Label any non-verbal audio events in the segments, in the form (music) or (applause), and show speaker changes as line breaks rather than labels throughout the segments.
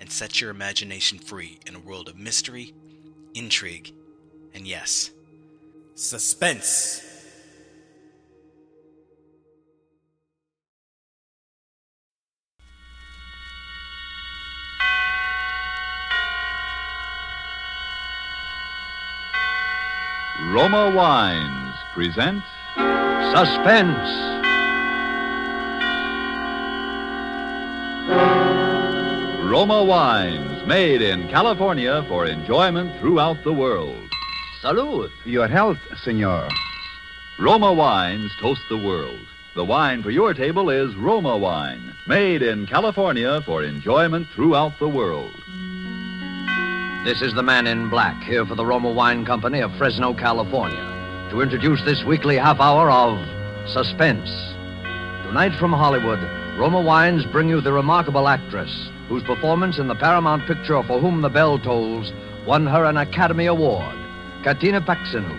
and set your imagination free in a world of mystery, intrigue, and yes, suspense.
Roma Wines presents
Suspense.
Roma Wines, made in California for enjoyment throughout the world.
Salud.
Your health, senor.
Roma Wines toast the world. The wine for your table is Roma Wine, made in California for enjoyment throughout the world.
This is the man in black here for the Roma Wine Company of Fresno, California, to introduce this weekly half hour of Suspense. Tonight from Hollywood, Roma Wines bring you the remarkable actress whose performance in the Paramount picture For Whom the Bell Tolls won her an Academy Award, Katina Paxinou.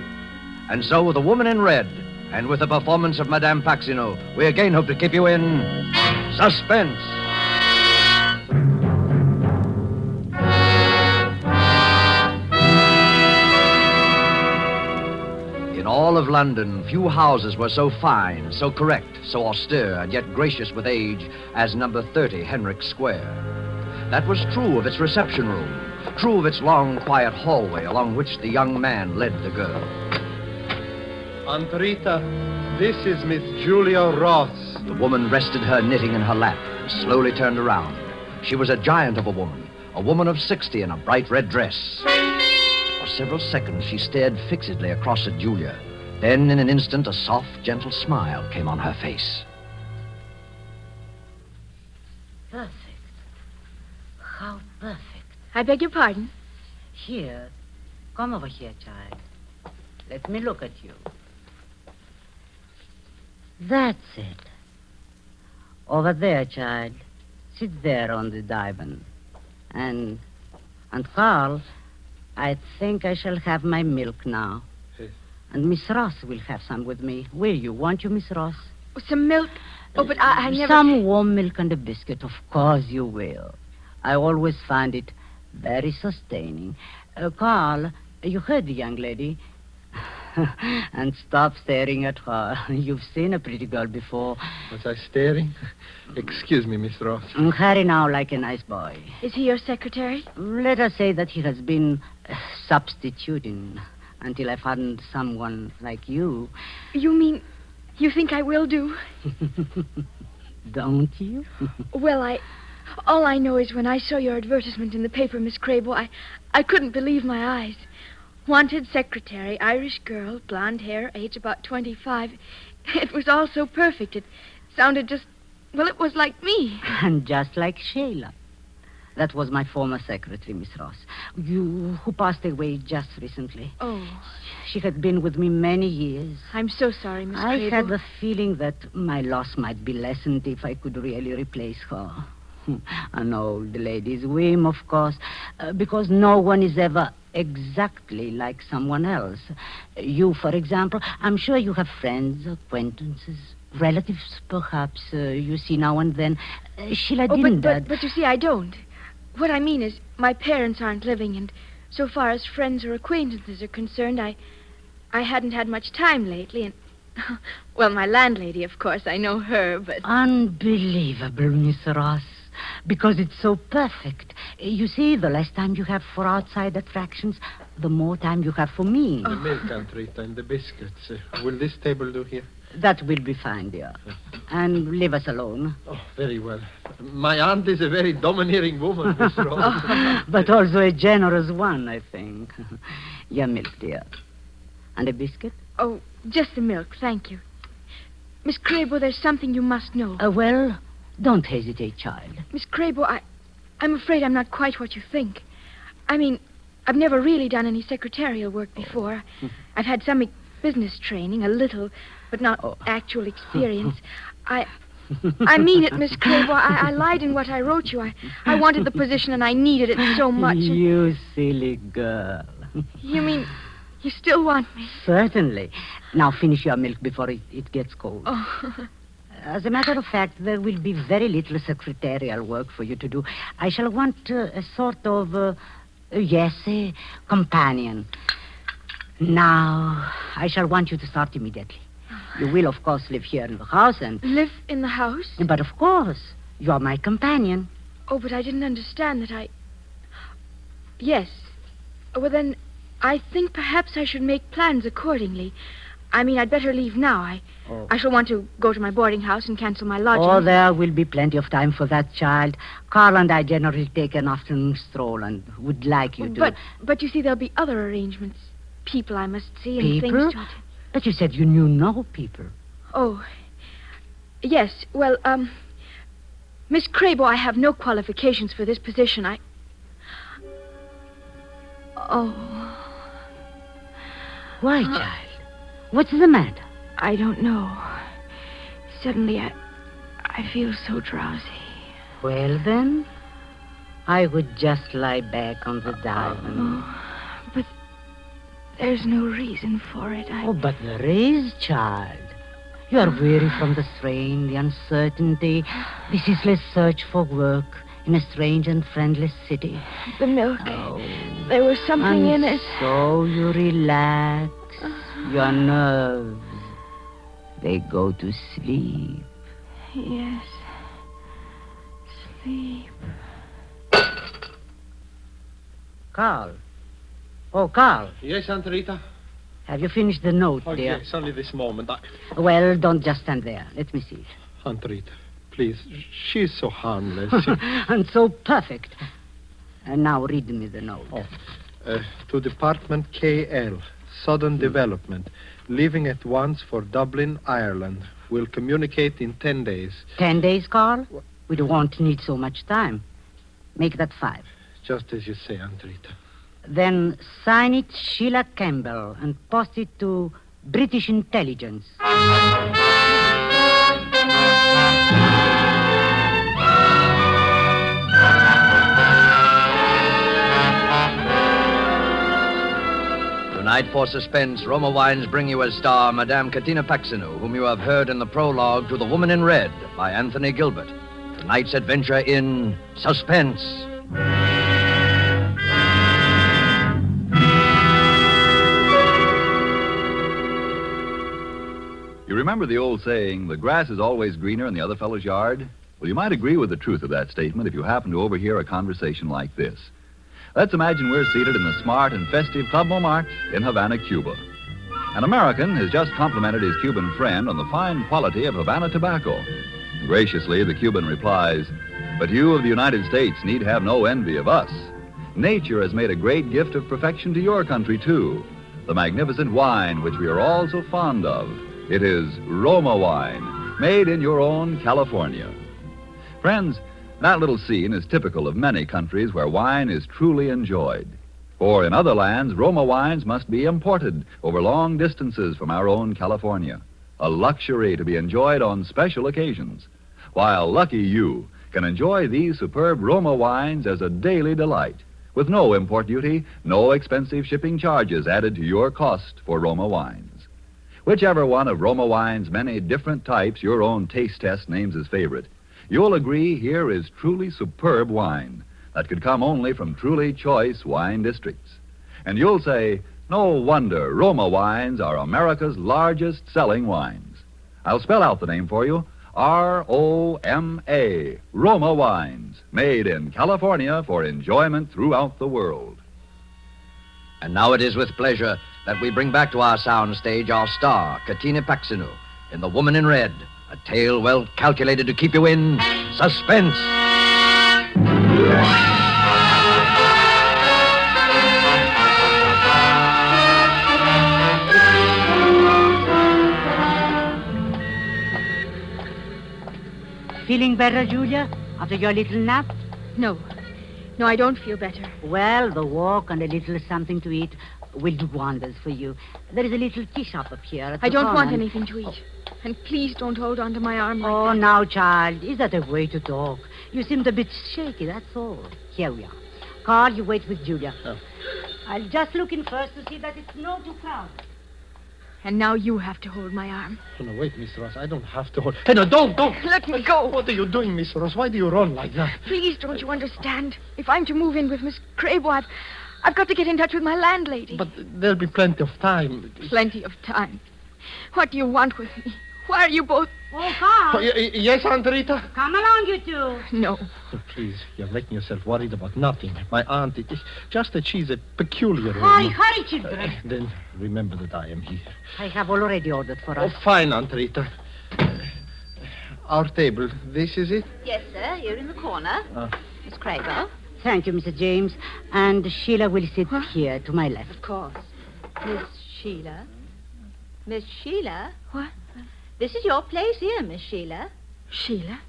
And so, with the woman in red, and with the performance of Madame Paxinou, we again hope to keep you in suspense. Of London, few houses were so fine, so correct, so austere, and yet gracious with age as number 30 Henrik Square. That was true of its reception room, true of its long, quiet hallway along which the young man led the girl.
Aunt Rita, this is Miss Julia Ross.
The woman rested her knitting in her lap and slowly turned around. She was a giant of a woman, a woman of 60 in a bright red dress. For several seconds, she stared fixedly across at Julia. Then, in an instant, a soft, gentle smile came on her face.
Perfect. How perfect.
I beg your pardon.
Here. Come over here, child. Let me look at you. That's it. Over there, child. Sit there on the divan. And. And Carl, I think I shall have my milk now.
Yes.
And Miss Ross will have some with me. Will you? Won't you, Miss Ross?
Oh, some milk. Oh, but I, I never.
Some warm milk and a biscuit. Of course you will. I always find it very sustaining. Uh, Carl, you heard the young lady. (laughs) and stop staring at her. (laughs) You've seen a pretty girl before.
Was I staring? (laughs) Excuse me, Miss Ross.
Mm, Harry now like a nice boy.
Is he your secretary?
Let us say that he has been uh, substituting until I found someone like you.
You mean you think I will do? (laughs)
Don't you? (laughs)
Well, I. All I know is when I saw your advertisement in the paper, Miss Crable, I, I couldn't believe my eyes. Wanted secretary, Irish girl, blonde hair, age about 25. It was all so perfect. It sounded just. Well, it was like me. (laughs)
and just like Sheila. That was my former secretary, Miss Ross. You who passed away just recently.
Oh,
She had been with me many years.
I'm so sorry, Miss
I had the feeling that my loss might be lessened if I could really replace her. An old lady's whim, of course, uh, because no one is ever exactly like someone else. You, for example, I'm sure you have friends, acquaintances, relatives, perhaps, uh, you see now and then. Uh, Sheila
Oh,
didn't.
but, but, but you see, I don't. What I mean is, my parents aren't living, and so far as friends or acquaintances are concerned, I, I hadn't had much time lately, and (laughs) well, my landlady, of course, I know her, but
Unbelievable, Miss Ross. Because it's so perfect. You see, the less time you have for outside attractions, the more time you have for me.
The milk, Aunt Rita, and the biscuits. Uh, will this table do here?
That will be fine, dear. And leave us alone.
Oh, very well. My aunt is a very domineering woman, (laughs) Miss Ross. (laughs)
but also a generous one, I think. (laughs) Your milk, dear. And a biscuit?
oh, just the milk, thank you. Miss Crabo, there's something you must know.
Uh, well, don't hesitate, child.
Miss Crabo, I, I'm afraid I'm not quite what you think. I mean, I've never really done any secretarial work before. I've had some business training, a little, but not
Oh.
actual (laughs) experience. I. I mean it, Miss Crable. I, I lied in what I wrote you. I, I wanted the position and I needed it so much. And
You silly girl.
you mean you still want me?
Certainly. Now finish your milk before it, it gets cold.
Oh, (laughs)
As a matter of fact, there will be very little secretarial work for you to do. I shall want uh, a sort of, uh, yes, a companion. Now, I shall want you to start immediately. You will, of course, live here in the house, and
live in the house?
but of course, you are my companion.
Oh, but I didn't understand that I. Yes. Well, then, I think perhaps I should make plans accordingly. I mean, I'd better leave now. I,
Oh.
I shall want to go to my boarding house and cancel my lodging.
Oh, there will be plenty of time for that, child. Carl and I generally take an afternoon stroll and would like you to.
But, but you see, there'll be other arrangements. People I must see and
People?
things to.
But you said you knew no people.
Oh, yes. Well, um, Miss Crabo, I have no qualifications for this position. I. Oh,
Why, child? What's the matter?
I don't know. Suddenly, I, I feel so drowsy.
Well, then, I would just lie back on the divan.
Oh, there's no reason for it. I.
Oh, but there is, child. You are weary from the strain, the uncertainty, the ceaseless search for work in a strange and friendless city.
The milk.
Oh.
There was something in it.
So you relax your nerves. They go to sleep.
Yes. Sleep.
Carl. Oh, Carl,
Yes, Aunt Rita?
have you finished the note,
Oh,
dear?
yes, only this moment. I...
Well, don't just stand there. Let me see.
Aunt Rita, please. She's so harmless. (laughs)
and so perfect. And now read me the note.
Oh. Uh, to Department KL, Southern Development, leaving at once for Dublin, Ireland. Will communicate in ten days.
Ten days, Carl? We won't need so much time. Make that five.
Just as you say, Aunt Rita.
Then sign it Sheila Campbell and post it to British Intelligence.
Tonight, for suspense, Roma Wines bring you as star Madame Katina Paxinou, whom you have heard in the prologue to The Woman in Red by Anthony Gilbert. Tonight's adventure in Suspense.
You remember the old saying, the grass is always greener in the other fellow's yard? Well, you might agree with the truth of that statement if you happen to overhear a conversation like this. Let's imagine we're seated in the smart and festive Club Montmartre in Havana, Cuba. An American has just complimented his Cuban friend on the fine quality of Havana tobacco. Graciously, the Cuban replies, But you of the United States need have no envy of us. Nature has made a great gift of perfection to your country, too. The magnificent wine which we are all so fond of. It is Roma wine, made in your own California. Friends, that little scene is typical of many countries where wine is truly enjoyed. For in other lands, Roma wines must be imported over long distances from our own California. A luxury to be enjoyed on special occasions. While lucky you can enjoy these superb Roma wines as a daily delight, with no import duty, no expensive shipping charges added to your cost for Roma wines. Whichever one of Roma wine's many different types your own taste test names as favorite, you'll agree here is truly superb wine that could come only from truly choice wine districts. And you'll say, no wonder Roma wines are America's largest selling wines. I'll spell out the name for you R O M A, Roma wines, made in California for enjoyment throughout the world.
And now it is with pleasure that we bring back to our sound stage our star, Katina Paxinou, in The Woman in Red, a tale well calculated to keep you in suspense.
Feeling better, Julia, after your little nap?
No. No, I don't feel better.
Well, the walk and a little something to eat will do wonders for you. There is a little tea shop up here. at
I don't want
corner.
anything to eat. And please don't hold on to my arm like
Oh,
that.
now, child, is that a way to talk? You seemed a bit shaky, that's all. Here we are. Carl, you wait with Julia.
Oh.
I'll just look in first to see that it's not too crowded.
And now you have to hold my arm.
Oh, no, wait, Miss Ross. I don't have to hold. Hey, no, don't, don't.
Let me go.
What are you doing, Miss Ross? Why do you run like that?
Please, don't you understand? If I'm to move in with Miss Crable, I've, I've got to get in touch with my landlady.
But there'll be plenty of time.
Plenty of time. What do you want with me? Why are you both...
Oh,
Oh,
Carl,
y- y- yes, Aunt Rita?
come along, you two.
No.
Oh, please, you're making yourself worried about nothing. My aunt, it is just that she's a peculiar
Hurry,
woman.
hurry, children.
Then remember that I am here.
I have already ordered for us.
Oh, fine, Aunt Rita. Our table. This is it?
Yes, sir. Here in the corner.
Ah.
Miss Crago.
Thank you, Mr. James. And Sheila will sit here to my left.
Of course. Miss Sheila. Miss Sheila?
What?
This is your place here, Miss Sheila.
Sheila?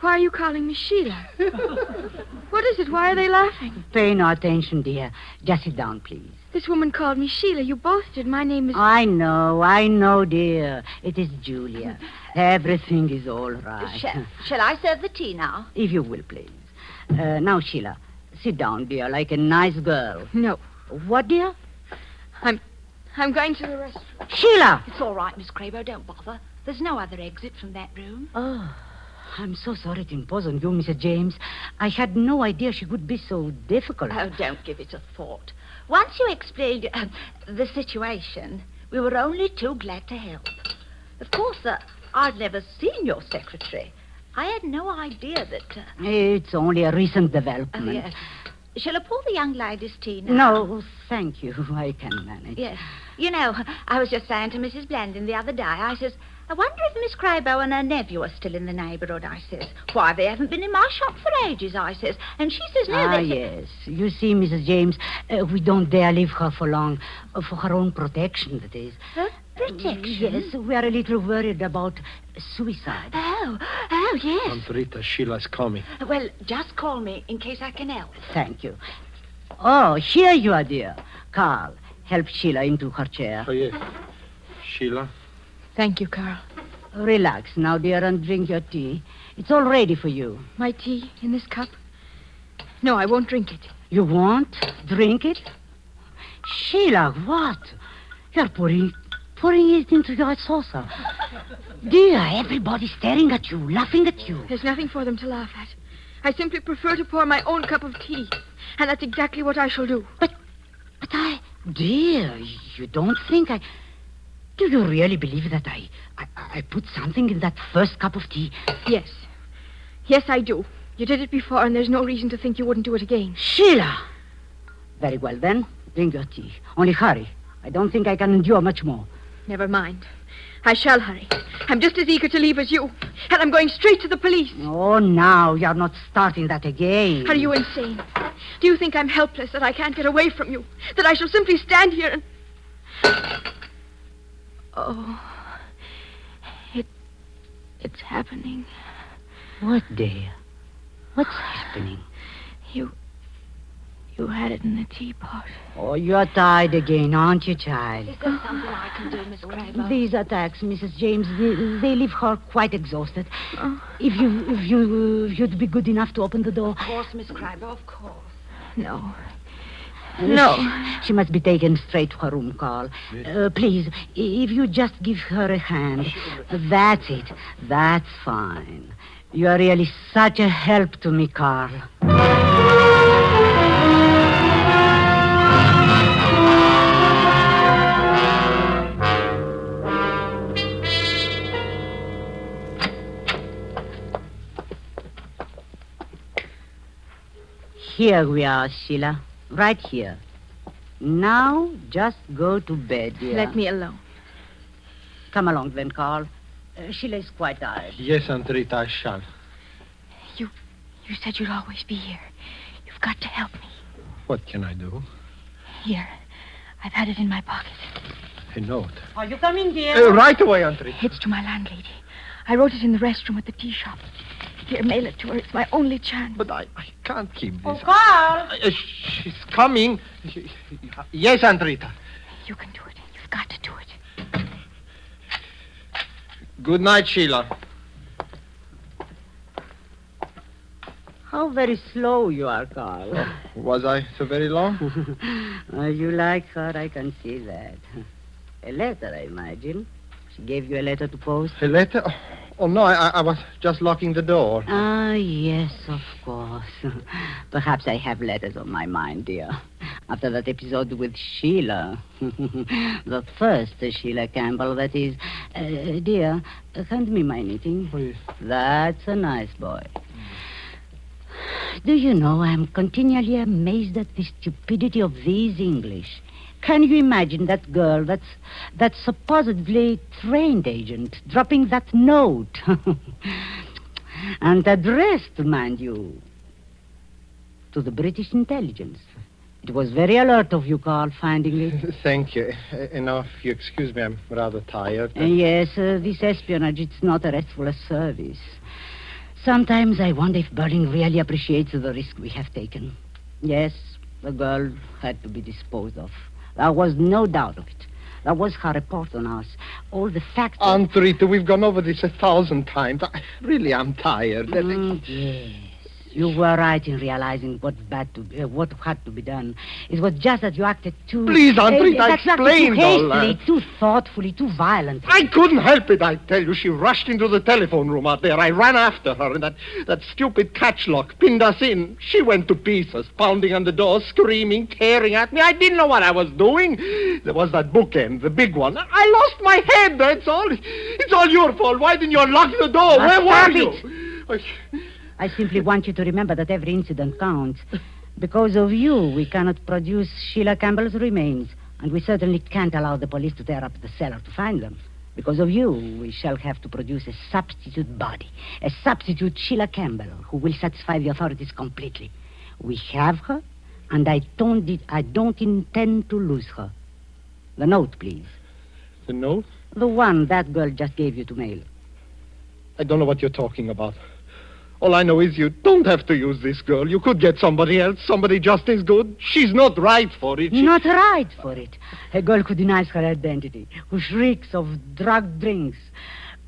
Why are you calling me Sheila? (laughs) what is it? Why are they laughing?
Pay no attention, dear. Just sit down, please.
This woman called me Sheila. You both did. My name is...
I know, I know, dear. It is Julia. (laughs) Everything is all right.
Shall, shall I serve the tea now?
If you will, please. Uh, now, Sheila, sit down, dear, like a nice girl.
No.
What, dear?
I'm I'm going to the restaurant.
Sheila!
It's all right, Miss Crabo. Don't bother. There's no other exit from that room.
Oh, I'm so sorry to impose on you, Mr. James. I had no idea she would be so difficult.
Oh, don't give it a thought. Once you explained uh, the situation, we were only too glad to help. Of course, uh, I'd never seen your secretary. I had no idea that. Uh,
It's only a recent
oh,
development.
yes. Shall I pour the young lady's tea now?
No, thank you. (laughs) I can manage.
Yes. You know, I was just saying to Mrs. Blandon the other day, I says, I wonder if Miss Crabo and her nephew are still in the neighbourhood, I says. Why, they haven't been in my shop for ages, I says. And she says, no,
Ah,
they...
yes. You see, Mrs. James, uh, we don't dare leave her for long. Uh, for her own protection, that is.
Her protection?
Yes, we are a little worried about suicide.
Oh, oh, yes.
Aunt Rita, Sheila's coming.
Well, just call me in case I can help.
Thank you. Oh, here you are, dear. Carl, help Sheila into her chair.
Oh, yes. Sheila?
Thank you, Carl.
Relax now, dear, and drink your tea. It's all ready for you.
My tea in this cup? No, I won't drink it.
You won't drink it? Sheila, what? You're pouring, pouring it into your saucer. Dear, everybody's staring at you, laughing at you.
There's nothing for them to laugh at. I simply prefer to pour my own cup of tea. And that's exactly what I shall do.
But but I, dear, you don't think I. Do you really believe that I, I, I put something in that first cup of tea?
Yes. Yes, I do. You did it before, and there's no reason to think you wouldn't do it again.
Sheila! Very well, then. Drink your tea. Only hurry. I don't think I can endure much more.
Never mind. I shall hurry. I'm just as eager to leave as you. And I'm going straight to the police.
Oh, now you're not starting that again.
Are you insane? Do you think I'm helpless, that I can't get away from you? That I shall simply stand here and. Oh. It. It's happening.
What, dear? What's happening?
You. You had it in the teapot.
Oh, you're tired again, aren't you, child?
Is there something I can do, Miss Crabo?
These attacks, Mrs. James, they, they leave her quite exhausted.
Oh.
If you, if you, if you'd be good enough to open the door.
Of course, Miss Crabo, of course.
No. No.
She, she must be taken straight to her room, Carl. Uh, please, if you just give her a hand. That's it. That's fine. You're really such a help to me, Carl. Here we are, Sheila. Right here. Now, just go to bed, dear.
Let me alone.
Come along, then, Carl. Uh, Sheila is quite tired.
Yes, Aunt Rita, I shall.
You you said you'd always be here. You've got to help me.
What can I do?
Here. I've had it in my pocket.
A note.
Are you coming, dear?
Uh, right away, Aunt Rita.
It's to my landlady. I wrote it in the restroom at the tea shop. Here, mail it to her. It's my only chance.
But I, I can't keep this.
Oh,
this.
Carl!
Uh, she's coming. Yes, Aunt Rita.
You can do it. You've got to do it.
Good night, Sheila.
How very slow you are, Carl.
Was I so very long? (laughs)
Uh, you like her, I can see that. A letter, I imagine. She gave you a letter to post?
A letter? Oh, no, I, I was just locking the door.
Ah, yes, of course. (laughs) Perhaps I have letters on my mind, dear. After that episode with Sheila. (laughs) the first Sheila Campbell, that is. Uh, dear, hand me my knitting.
Please.
That's a nice boy. Do you know, I'm continually amazed at the stupidity of these English. Can you imagine that girl, that's, that supposedly trained agent, dropping that note? (laughs) and addressed, mind you, to the British intelligence. It was very alert of you, Carl, finding it. (laughs)
Thank you. Uh, and now, if you excuse me, I'm rather tired.
Uh, yes, uh, this espionage, it's not a restful service. Sometimes I wonder if Berlin really appreciates the risk we have taken. Yes, the girl had to be disposed of. There was no doubt of it. That was her report on us. All the facts.
Aunt Rita, we've gone over this a thousand times. I, really, I'm tired.
Mm, yes. You were right in realizing what bad to be, uh, what had to be done. It was just that you acted too.
Please, Aunt
uh, you acted too
all
hastily,
that.
too thoughtfully, too violently.
I couldn't help it, I tell you. She rushed into the telephone room out there. I ran after her, and that, that stupid catch lock pinned us in. She went to pieces, pounding on the door, screaming, tearing at me. I didn't know what I was doing. There was that bookend, the big one. I lost my head, that's all. It's all your fault. Why didn't you lock the door?
Now
Where were
it.
you? I-
I simply want you to remember that every incident counts. Because of you, we cannot produce Sheila Campbell's remains, and we certainly can't allow the police to tear up the cellar to find them. Because of you, we shall have to produce a substitute body, a substitute Sheila Campbell, who will satisfy the authorities completely. We have her, and I don't, I don't intend to lose her. The note, please.
The note?
The one that girl just gave you to mail.
I don't know what you're talking about. All I know is you don't have to use this girl. You could get somebody else, somebody just as good. She's not right for it. She-
Not right for it. A girl who denies her identity, who shrieks of drug drinks,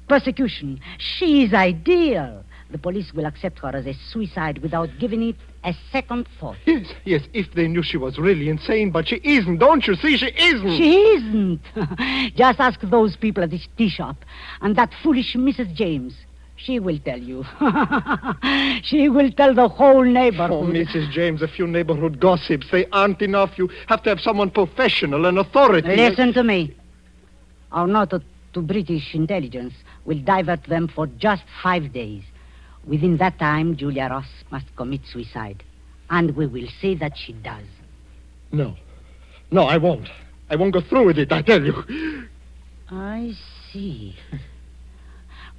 persecution. She is ideal. The police will accept her as a suicide without giving it a second thought.
Yes, yes, if they knew she was really insane, but she isn't. Don't you see? She isn't.
She isn't. (laughs) Just ask those people at this tea shop and that foolish Mrs. James. She will tell you. (laughs) she will tell the whole neighborhood.
Oh, Mrs. James, a few neighborhood gossips. They aren't enough. You have to have someone professional and authority.
Listen to me. Our note to, to British intelligence will divert them for just five days. Within that time, Julia Ross must commit suicide. And we will see that she does.
No. No, I won't. I won't go through with it, I tell you.
I see. (laughs)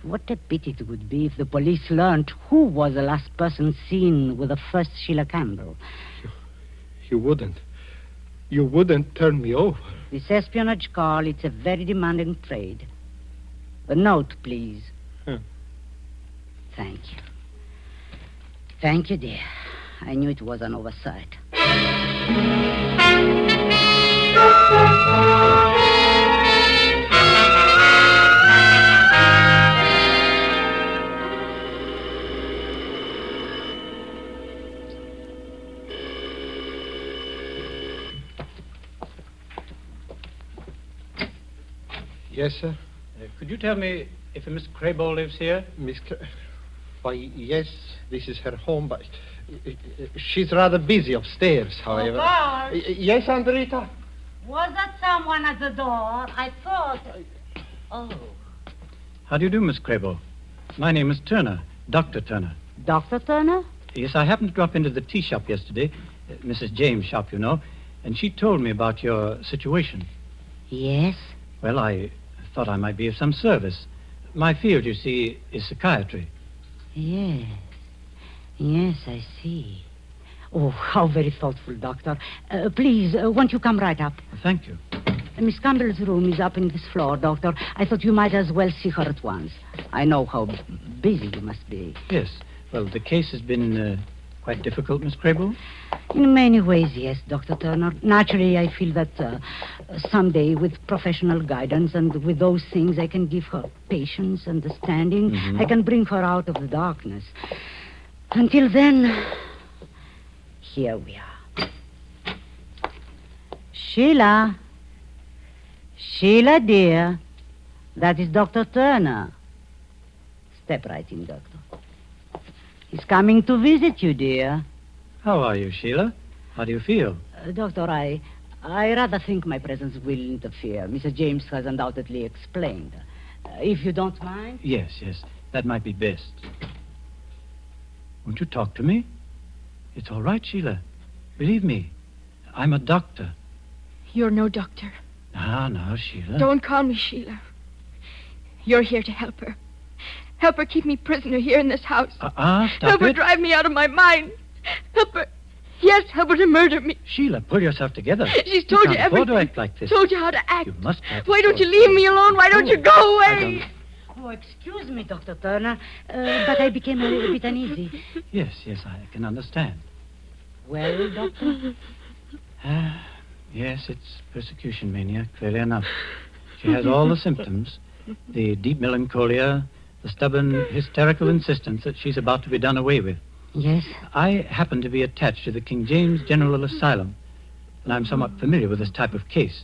What a pity it would be if the police learned who was the last person seen with the first Sheila Campbell.
You wouldn't. You wouldn't turn me over.
This espionage call, it's a very demanding trade. The note, please.
Hmm.
Thank you. Thank you, dear. I knew it was an oversight.
Yes, sir.
Uh, could you tell me if a Miss Crable lives here?
Miss. Cl- Why, yes, this is her home, but uh, she's rather busy upstairs, however.
Carl.
Y- Yes, Aunt Rita?
Was that someone at the door? I thought. Oh.
How do you do, Miss Crable? My name is Turner, Dr. Turner.
Dr. Turner?
Yes, I happened to drop into the tea shop yesterday, uh, Mrs. James' shop, you know, and she told me about your situation.
Yes.
Well, I thought I might be of some service. My field, you see, is psychiatry.
Yes. Yes, I see. Oh, how very thoughtful, Doctor. Uh, please, uh, won't you come right up?
Thank you.
Uh, Miss Campbell's room is up in this floor, Doctor. I thought you might as well see her at once. I know how busy you must be.
Yes. Well, the case has been uh, quite difficult, Miss Crable.
In many ways, yes, Dr. Turner. Naturally, I feel that uh, someday, with professional guidance and with those things, I can give her patience, understanding.
Mhm.
I can bring her out of the darkness. Until then, here we are. Sheila. Sheila, dear. That is Dr. Turner. Step right in, Doctor. He's coming to visit you, dear.
How are you, Sheila? How do you feel?
Uh, Doctor, I, I rather think my presence will interfere. Mr. James has undoubtedly explained. Uh, if you don't mind.
Yes, yes. That might be best. Won't you talk to me? It's all right, Sheila. Believe me, I'm a doctor.
You're no doctor.
Now, no, Sheila.
Don't call me Sheila. You're here to help her. Help her keep me prisoner here in this house.
Ah, uh, stop
help her
it.
drive me out of my mind. Help her. Yes, help her to murder me.
Sheila, pull yourself together.
She's told you,
you can't afford to
everything.
act like this.
Told you how to act.
You must practice
Why don't you leave me alone? Why don't you go
I
away?
don't-
Oh, excuse me, Dr. Turner, uh, but I became a little bit uneasy.
Yes, yes, I can understand.
Well, Doctor?
Ah, yes, it's persecution mania, clearly enough. She has all the symptoms the deep melancholia, the stubborn, hysterical insistence that she's about to be done away with.
Yes.
I happen to be attached to the King James General Asylum, and I'm somewhat familiar with this type of case.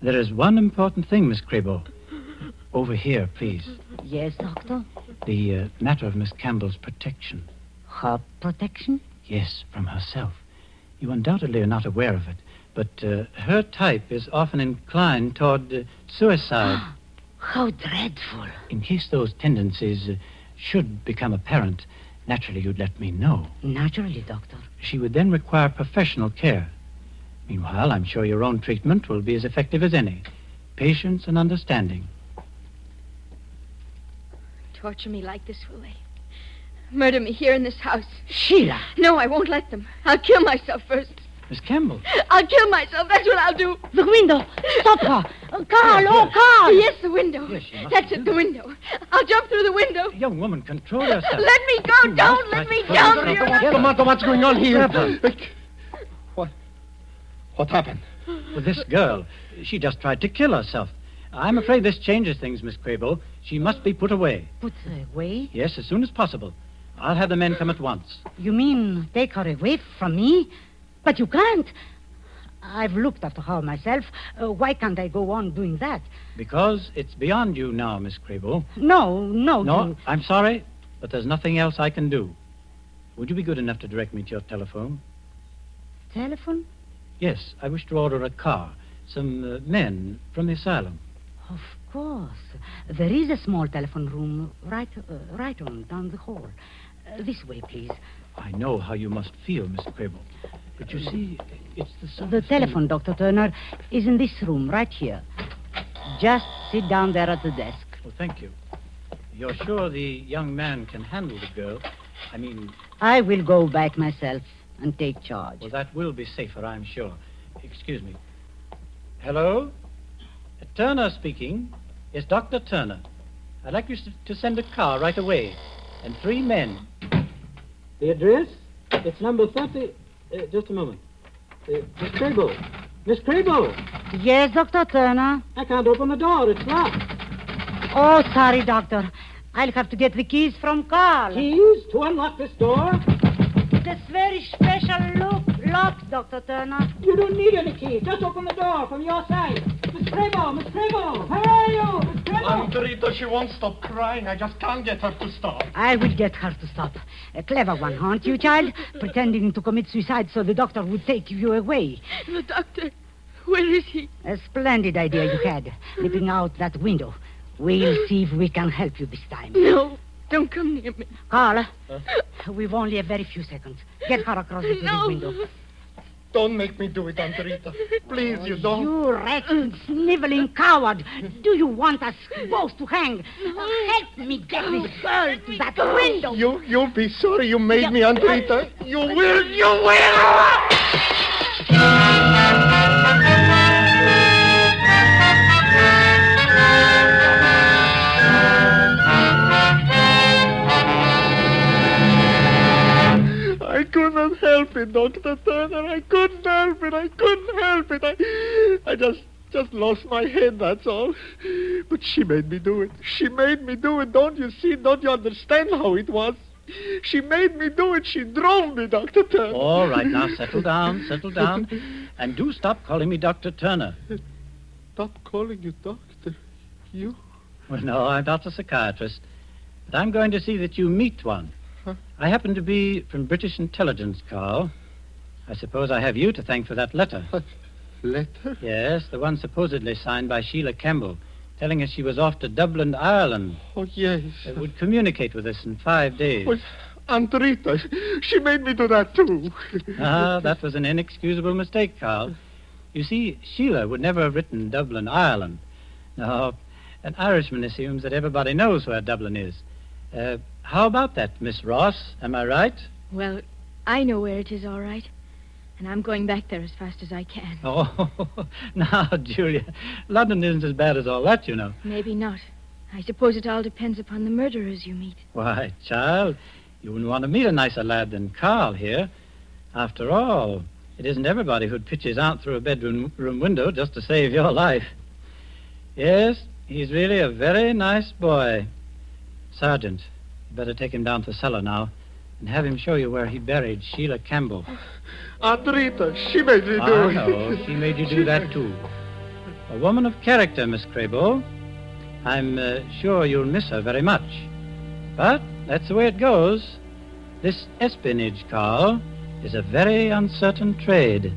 There is one important thing, Miss Crabo. Over here, please.
Yes, Doctor?
The uh, matter of Miss Campbell's protection.
Her protection?
Yes, from herself. You undoubtedly are not aware of it, but uh, her type is often inclined toward uh, suicide. (gasps)
How dreadful.
In case those tendencies uh, should become apparent, naturally you'd let me know.
Naturally, Doctor.
She would then require professional care. Meanwhile, I'm sure your own treatment will be as effective as any. Patience and understanding.
Torture me like this, will they? Murder me here in this house.
Sheila!
No, I won't let them. I'll kill myself first.
Miss Campbell,
I'll kill myself. That's what I'll do.
The window! Stop her! Oh, Carl! Oh, Carl!
Yes, the window.
Yes, you must
That's
do
it, the window. I'll jump through the window.
young woman, control yourself.
Let me go.
You
Don't let me
try to
down.
control
You're
yourself.
not-
Tomato, what's going on here?
Trevor.
What? What happened?
Well, this girl, she just tried to kill herself. I'm afraid this changes things, Miss Crable. She must be put away.
Put away?
Yes, as soon as possible. I'll have the men come at once.
You mean take her away from me? But you can't. I've looked after her myself. Uh, why can't I go on doing that?
Because it's beyond you now, Miss Crable.
No, no.
No,
you-
I'm sorry, but there's nothing else I can do. Would you be good enough to direct me to your telephone?
Telephone?
Yes, I wish to order a car. Some uh, men from the asylum.
Of course. There is a small telephone room right, uh, right on down the hall. Uh, this way, please.
I know how you must feel, Miss Crable. But you see, it's the sort
The telephone, Dr. Turner, is in this room, right here. Just sit down there at the desk.
Well, thank you. You're sure the young man can handle the girl? I mean,
I will go back myself and take charge.
well, that will be safer, I'm sure. Excuse me. Hello? Uh, Turner speaking. Yes, Dr. Turner. I'd like you to send a car right away. And three men.
The address? It's number 30. Uh, just a moment. Uh, Miss Crable. Miss Crable!
Yes, Dr. Turner.
I can't open the door. It's locked.
Oh, sorry, Doctor. I'll have to get the keys from Carl.
Keys to unlock this door?
It's very special look, lock, Dr. Turner.
You don't need any keys. Just open the door from your side. Miss Crable! Miss Crable! Where are you? Miss Crable!
Aunt Rita, she won't stop crying. I just can't get her to stop.
I will get her to stop. A clever one, aren't you, child? Pretending to commit suicide so the doctor would take you away.
The doctor. Where is he?
A splendid idea you had, leaping out that window. We'll see if we can help you this time.
No. Don't come near me.
Carl, we've only a very few seconds. Get her across the
No.
window.
Don't make me do it, Aunt Rita. Please, you don't.
You wretched, sniveling coward. Do you want us both to hang? Help me get this girl to that window.
You, you'll be sorry you made me, Aunt Rita. You will, you will! (laughs) it, Dr. Turner. I couldn't help it. I couldn't help it. I, I just, just lost my head, that's all. But she made me do it. She made me do it. Don't you see? Don't you understand how it was? She made me do it. She drove me, Dr. Turner.
All right, now settle down, settle down. And do stop calling me Dr. Turner.
Stop calling you doctor. You?
Well, no, I'm not a psychiatrist. But I'm going to see that you meet one.
Huh?
I happen to be from British intelligence, Carl. I suppose I have you to thank for that letter.
Letter?
Yes, the one supposedly signed by Sheila Campbell, telling us she was off to Dublin, Ireland.
Oh, yes.
It would communicate with us in five days.
Well, Aunt Rita, she made me do that, too.
Ah, that was an inexcusable mistake, Carl. You see, Sheila would never have written Dublin, Ireland. No, an Irishman assumes that everybody knows where Dublin is. Uh, how about that, Miss Ross? Am I right?
Well, I know where it is, all right. And I'm going back there as fast as I can. (laughs)
Oh, (laughs) now, Julia, London isn't as bad as all that, you know.
Maybe not. I suppose it all depends upon the murderers you meet.
Why, child, you wouldn't want to meet a nicer lad than Carl here. After all, it isn't everybody who'd pitch his aunt through a bedroom room window just to save your life. Yes, he's really a very nice boy. Sergeant, better take him down to the cellar now and have him show you where he buried Sheila Campbell.
Aunt Rita, she made me do it.
know, she made you do that (laughs) too. A woman of character, Miss Crable. I'm uh, sure you'll miss her very much. But that's the way it goes. This espionage, Carl, is a very uncertain trade.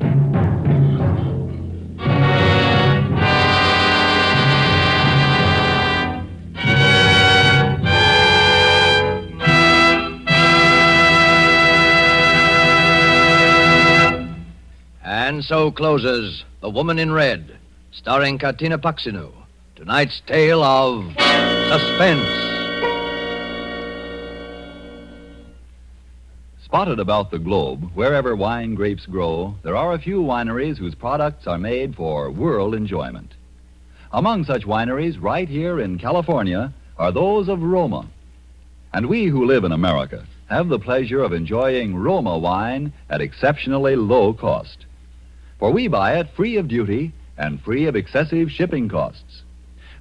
And so closes The Woman in Red, starring Katina Paxinou. Tonight's tale of suspense.
Spotted about the globe, wherever wine grapes grow, there are a few wineries whose products are made for world enjoyment. Among such wineries, right here in California, are those of Roma. And we who live in America have the pleasure of enjoying Roma wine at exceptionally low cost. For we buy it free of duty and free of excessive shipping costs.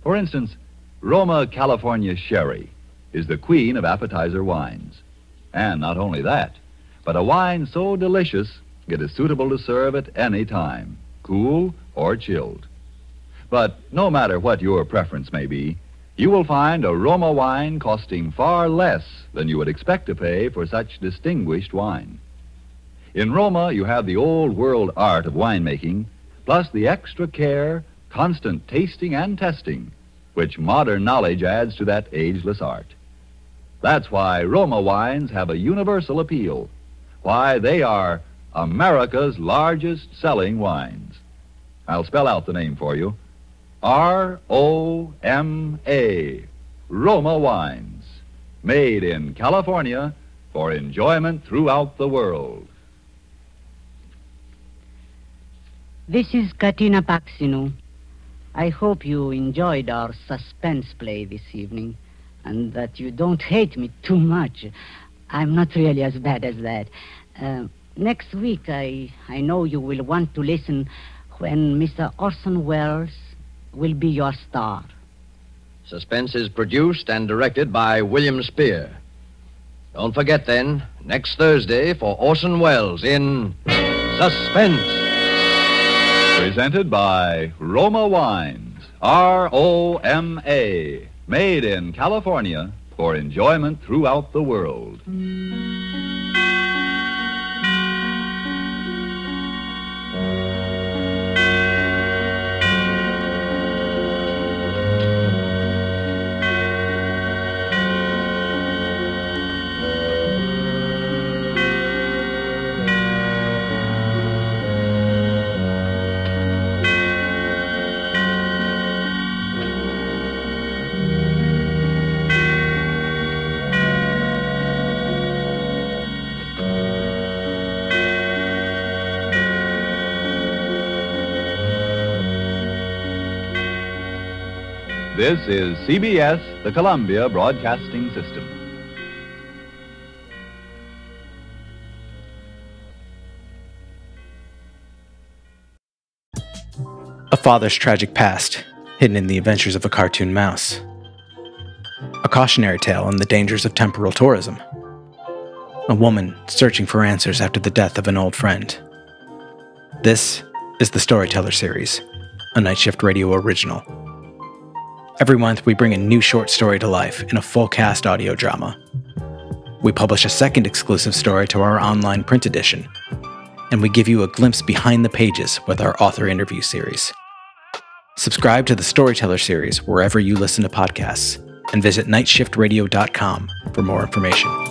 For instance, Roma California Sherry is the queen of appetizer wines. And not only that, but a wine so delicious it is suitable to serve at any time, cool or chilled. But no matter what your preference may be, you will find a Roma wine costing far less than you would expect to pay for such distinguished wine. In Roma, you have the old world art of winemaking, plus the extra care, constant tasting and testing, which modern knowledge adds to that ageless art. That's why Roma wines have a universal appeal, why they are America's largest selling wines. I'll spell out the name for you R O M A, Roma Wines, made in California for enjoyment throughout the world.
This is Katina Paxinou. I hope you enjoyed our suspense play this evening and that you don't hate me too much. I'm not really as bad as that. Uh, next week, I, I know you will want to listen when Mr. Orson Welles will be your star.
Suspense is produced and directed by William Spier. Don't forget then, next Thursday for Orson Welles in Suspense.
Presented by Roma Wines, R O M A, made in California for enjoyment throughout the world. This is CBS, the Columbia Broadcasting System.
A father's tragic past, hidden in the adventures of a cartoon mouse. A cautionary tale on the dangers of temporal tourism. A woman searching for answers after the death of an old friend. This is the Storyteller Series, a Night Shift Radio original Every month, we bring a new short story to life in a full cast audio drama. We publish a second exclusive story to our online print edition, and we give you a glimpse behind the pages with our author interview series. Subscribe to the Storyteller series wherever you listen to podcasts, and visit nightshiftradio.com for more information.